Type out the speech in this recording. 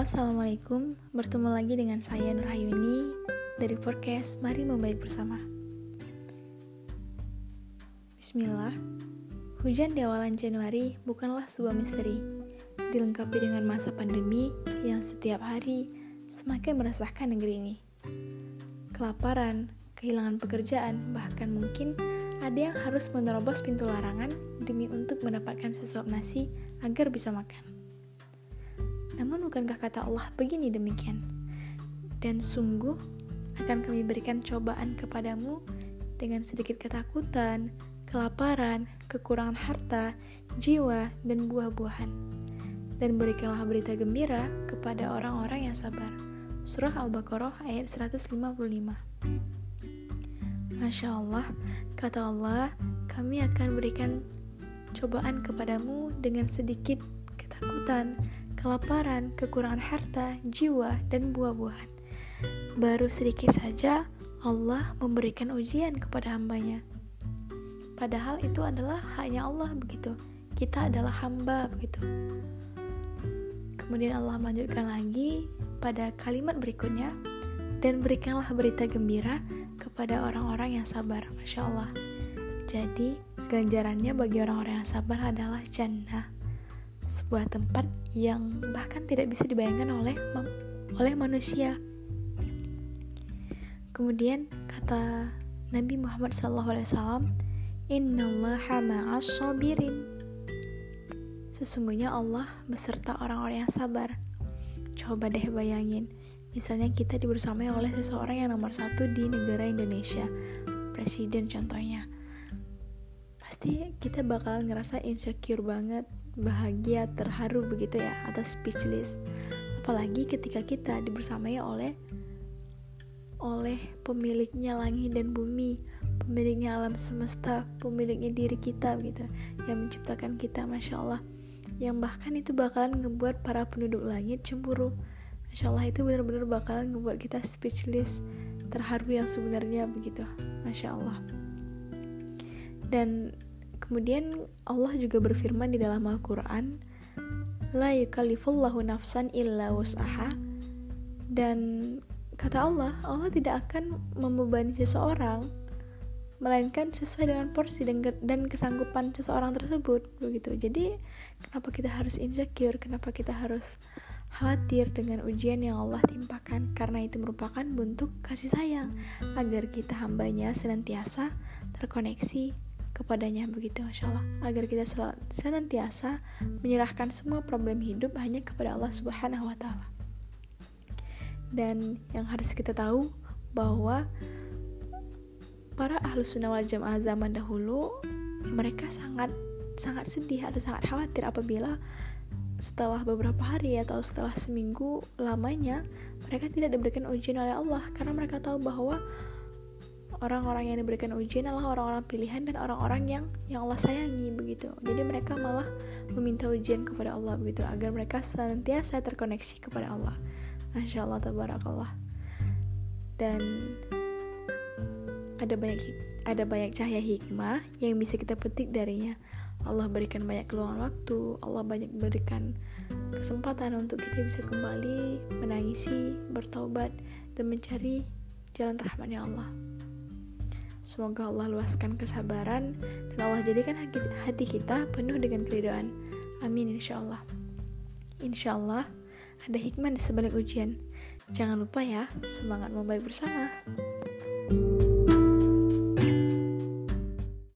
Assalamualaikum, bertemu lagi dengan saya Nurhayuni dari podcast Mari Membaik Bersama. Bismillah, hujan di awalan Januari bukanlah sebuah misteri, dilengkapi dengan masa pandemi yang setiap hari semakin meresahkan negeri ini. Kelaparan, kehilangan pekerjaan, bahkan mungkin ada yang harus menerobos pintu larangan demi untuk mendapatkan sesuap nasi agar bisa makan. Namun bukankah kata Allah begini demikian? Dan sungguh akan kami berikan cobaan kepadamu dengan sedikit ketakutan, kelaparan, kekurangan harta, jiwa, dan buah-buahan. Dan berikanlah berita gembira kepada orang-orang yang sabar. Surah Al-Baqarah ayat 155 Masya Allah, kata Allah, kami akan berikan cobaan kepadamu dengan sedikit ketakutan, kelaparan, kekurangan harta, jiwa, dan buah-buahan. Baru sedikit saja Allah memberikan ujian kepada hambanya. Padahal itu adalah haknya Allah begitu. Kita adalah hamba begitu. Kemudian Allah melanjutkan lagi pada kalimat berikutnya dan berikanlah berita gembira kepada orang-orang yang sabar. Masya Allah. Jadi ganjarannya bagi orang-orang yang sabar adalah jannah sebuah tempat yang bahkan tidak bisa dibayangkan oleh oleh manusia. Kemudian kata Nabi Muhammad SAW, Innallaha ma'as sabirin. Sesungguhnya Allah beserta orang-orang yang sabar. Coba deh bayangin, misalnya kita dibersamai oleh seseorang yang nomor satu di negara Indonesia, presiden contohnya. Pasti kita bakal ngerasa insecure banget, bahagia, terharu begitu ya, atau speechless. Apalagi ketika kita dibersamai oleh oleh pemiliknya langit dan bumi, pemiliknya alam semesta, pemiliknya diri kita gitu, yang menciptakan kita, masya Allah. Yang bahkan itu bakalan ngebuat para penduduk langit cemburu. Masya Allah itu benar-benar bakalan ngebuat kita speechless, terharu yang sebenarnya begitu, masya Allah. Dan Kemudian Allah juga berfirman di dalam Al-Quran, La yukallifullahu nafsan illa wus'aha Dan kata Allah, Allah tidak akan membebani seseorang melainkan sesuai dengan porsi dan, dan kesanggupan seseorang tersebut begitu. Jadi kenapa kita harus insecure? Kenapa kita harus khawatir dengan ujian yang Allah timpakan? Karena itu merupakan bentuk kasih sayang agar kita hambanya senantiasa terkoneksi kepadanya begitu Masya Allah. Agar kita senantiasa menyerahkan semua problem hidup hanya kepada Allah Subhanahu Wa Taala. Dan yang harus kita tahu bahwa para ahlu sunnah wal jamaah zaman dahulu mereka sangat sangat sedih atau sangat khawatir apabila setelah beberapa hari atau setelah seminggu lamanya mereka tidak diberikan ujian oleh Allah. Karena mereka tahu bahwa orang-orang yang diberikan ujian adalah orang-orang pilihan dan orang-orang yang yang Allah sayangi begitu. Jadi mereka malah meminta ujian kepada Allah begitu agar mereka senantiasa terkoneksi kepada Allah. Masya Allah tabarakallah. Dan ada banyak ada banyak cahaya hikmah yang bisa kita petik darinya. Allah berikan banyak keluangan waktu, Allah banyak berikan kesempatan untuk kita bisa kembali menangisi, bertaubat, dan mencari jalan rahmatnya Allah. Semoga Allah luaskan kesabaran dan Allah jadikan hati kita penuh dengan keridoan. Amin insya Allah. Insya Allah ada hikmah di sebalik ujian. Jangan lupa ya, semangat membaik bersama.